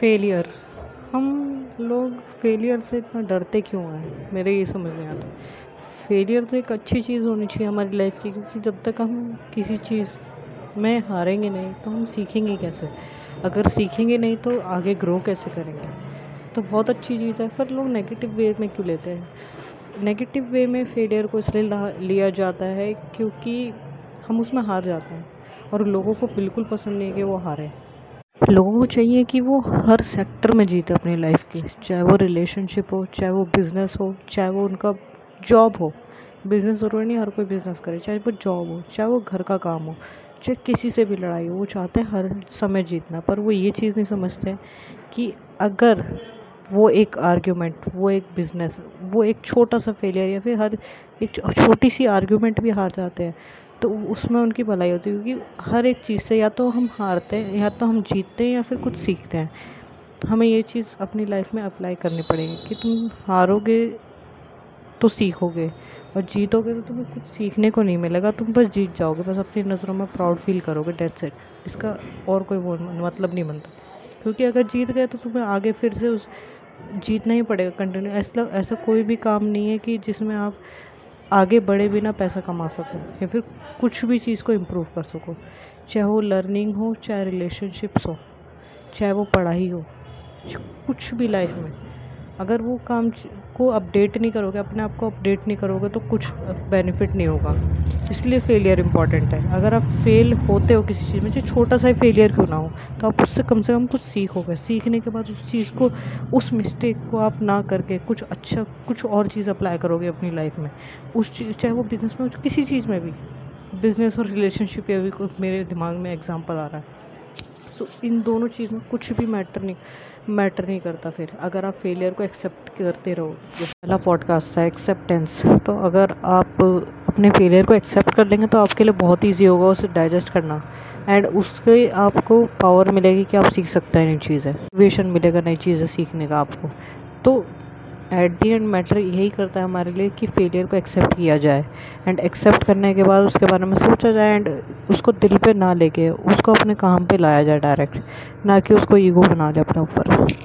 Failure हम लोग failure से इतना डरते क्यों हैं? मेरे ये समझ नहीं आता। फेलियर तो एक अच्छी चीज़ होनी चाहिए हमारी लाइफ की, क्योंकि जब तक हम किसी चीज़ में हारेंगे नहीं तो हम सीखेंगे कैसे? अगर सीखेंगे नहीं तो आगे ग्रो कैसे करेंगे? तो बहुत अच्छी चीज़ है, पर लोग नेगेटिव वे में क्यों लेते हैं? नेगेटिव वे में फेलियर को इसलिए लिया जाता है क्योंकि हम उसमें हार जाते हैं। और लोगों को बिल्कुल पसंद नहीं है कि वो हारें। लोगों को चाहिए कि वो हर सेक्टर में जीते अपनी लाइफ की। चाहे वो रिलेशनशिप हो, चाहे वो बिज़नेस हो, चाहे वो उनका जॉब हो। बिज़नेस ज़रूरी नहीं हर कोई बिज़नेस करे, चाहे वो जॉब हो, चाहे वो घर का काम हो, चाहे किसी से भी लड़ाई हो, वो चाहते हैं हर समय जीतना। पर वो ये चीज़ नहीं समझते कि अगर वो एक आर्ग्यूमेंट वो एक बिज़नेस वो एक छोटा सा फेलियर या फिर हर एक छोटी सी आर्ग्यूमेंट भी हार जाते हैं तो उसमें उनकी भलाई होती है, क्योंकि हर एक चीज़ से या तो हम हारते हैं, या तो हम जीतते हैं, या फिर कुछ सीखते हैं। हमें ये चीज़ अपनी लाइफ में अप्लाई करनी पड़ेगी कि तुम हारोगे तो सीखोगे, और जीतोगे तो तुम्हें कुछ सीखने को नहीं मिलेगा, तुम बस जीत जाओगे, बस अपनी नज़रों में प्राउड फील करोगे डेट सेट इसका और कोई वो मतलब नहीं बनता। क्योंकि अगर जीत गए तो तुम्हें आगे फिर से उस, जीतना ही पड़ेगा कंटिन्यू ऐसा ऐसा कोई भी काम नहीं है कि जिसमें आप आगे बढ़े बिना पैसा कमा सको, या फिर कुछ भी चीज़ को इम्प्रूव कर सको। चाहे वो लर्निंग हो, चाहे रिलेशनशिप्स हो, चाहे वो पढ़ाई हो, कुछ भी लाइफ में। अगर वो काम को अपडेट नहीं करोगे, अपने आप को अपडेट नहीं करोगे तो कुछ बेनिफिट नहीं होगा। इसलिए फेलियर इंपॉर्टेंट है। अगर आप फेल होते हो किसी चीज़ में, चाहे छोटा सा ही फेलियर क्यों ना हो तो आप उससे कम से कम कुछ सीखोगे। सीखने के बाद उस चीज़ को, उस मिस्टेक को आप ना करके कुछ अच्छा कुछ और चीज़ अप्लाई करोगे अपनी लाइफ में। उस चीज़ चाहे वो बिज़नेस में किसी चीज़ में भी। बिज़नेस और रिलेशनशिप या भी मेरे दिमाग में एग्ज़ाम्पल आ रहा है। सो so, इन दोनों चीज़ में कुछ भी मैटर नहीं मैटर नहीं करता फिर। अगर आप फेलियर को एक्सेप्ट करते रहो जो पहला पॉडकास्ट था एक्सेप्टेंस तो अगर आप अपने फेलियर को एक्सेप्ट कर लेंगे तो आपके लिए बहुत ईजी होगा उसे डाइजेस्ट करना। एंड उसके आपको पावर मिलेगी कि आप सीख सकते हैं नई चीज़ें। मोटिवेशन मिलेगा नई चीज़ें सीखने का आपको। तो एट दी एंड मैटर यही करता है हमारे लिए कि फेलियर को एक्सेप्ट किया जाए। एंड एक्सेप्ट करने के बाद उसके बारे में सोचा जाए एंड उसको दिल पे ना लेके, उसको अपने काम पे लाया जाए डायरेक्ट ना कि उसको ईगो बना ले अपने ऊपर।